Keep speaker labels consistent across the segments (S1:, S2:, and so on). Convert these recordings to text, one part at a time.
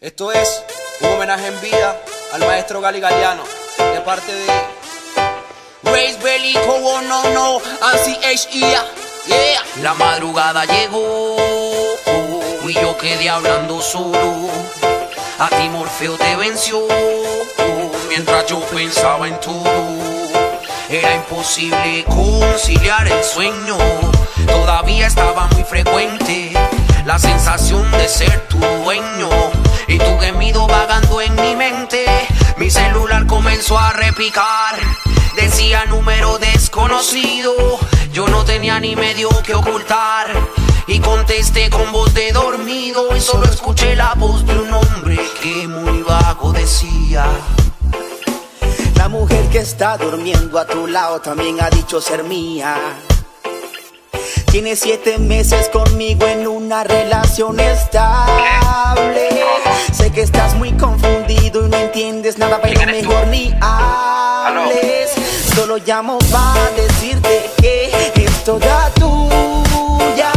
S1: Esto es un homenaje en vida al maestro Gali Galeano de parte de Race Belly, oh no no, Ansi H yeah.
S2: La madrugada llegó y yo quedé hablando solo. A ti Morfeo te venció mientras yo pensaba en todo. Era imposible conciliar el sueño, todavía estaba muy frecuente sensación de ser tu dueño y tu gemido vagando en mi mente. Mi celular comenzó a repicar, decía número desconocido. Yo no tenía ni medio que ocultar y contesté con voz de dormido y solo escuché la voz de un hombre que muy vago decía.
S3: La mujer que está durmiendo a tu lado también ha dicho ser mía. Tienes siete meses conmigo en una relación estable. Sé que estás muy confundido y no entiendes nada, pero mejor ni hables. Solo llamo para decirte que es toda tuya.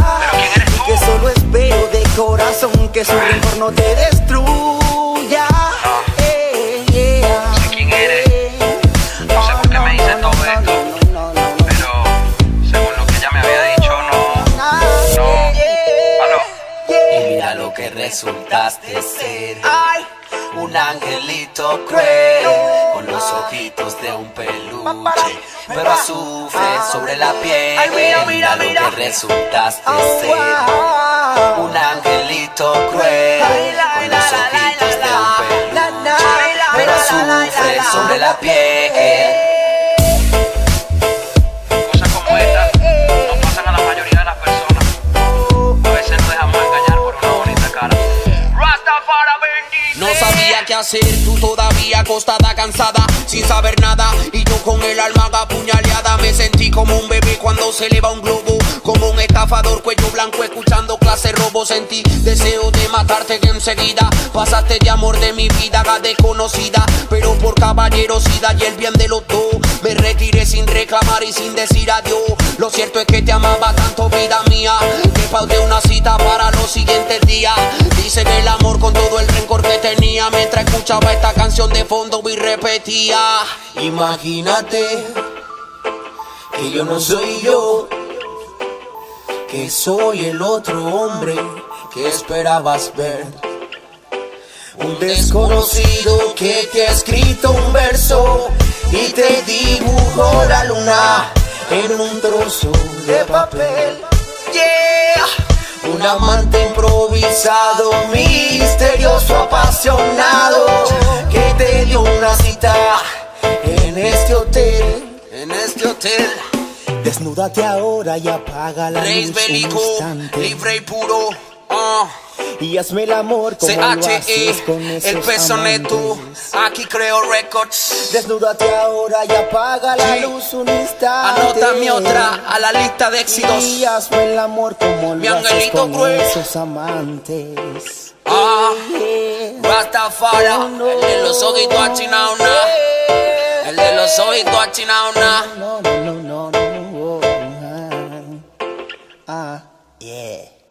S3: Y que solo espero de corazón que su rencor no te destruya.
S2: Resultaste ser. Un angelito cruel con los ojitos de un peluche, pero azufre sobre la piel. Mira lo que resultaste ser. Un angelito cruel con los ojitos de un peluche, pero azufre sobre la piel.
S4: No
S1: sabía qué hacer, tú todavía acostada, cansada, sin saber nada. Y yo con el alma apuñaleada me sentí como un bebé cuando se eleva un globo. Como un estafador, cuello blanco, escuchando clase robo. Sentí deseo de matarte que enseguida pasaste de amor de mi vida a desconocida. Pero por caballerosidad y el bien de los dos, me retiré sin reclamar y sin decir adiós. Lo cierto es que te amaba tanto, vida mía, que pauté una cita para los siguientes días. Mientras escuchaba esta canción de fondo y repetía. Imagínate que yo no soy yo, que soy el otro hombre que esperabas ver. Un desconocido que te ha escrito un verso y te dibujó la luna en un trozo de papel. Yeah. Un amante improvisado, misterioso, apasionado, que te dio una cita en este hotel. En este hotel.
S3: Desnúdate ahora y apaga la
S1: Reis
S3: luz un
S1: bélico,
S3: instante.
S1: libre y puro. ah
S3: y hazme el amor como lo haces con esos
S1: el
S3: tú,
S1: aquí creo records.
S3: Desnúdate ahora y apaga la luz un instante.
S1: Anótame otra a la lista de éxitos.
S3: Y hazme el amor como
S1: Mi
S3: lo haces con
S1: cruel.
S3: esos amantes.
S1: Ah, Rastafara, el de los ojitos achinados, el de los ojitos achinados, no,
S3: no, no, no, no, no, no, no, no, no, no, no, no, no, no, no, no,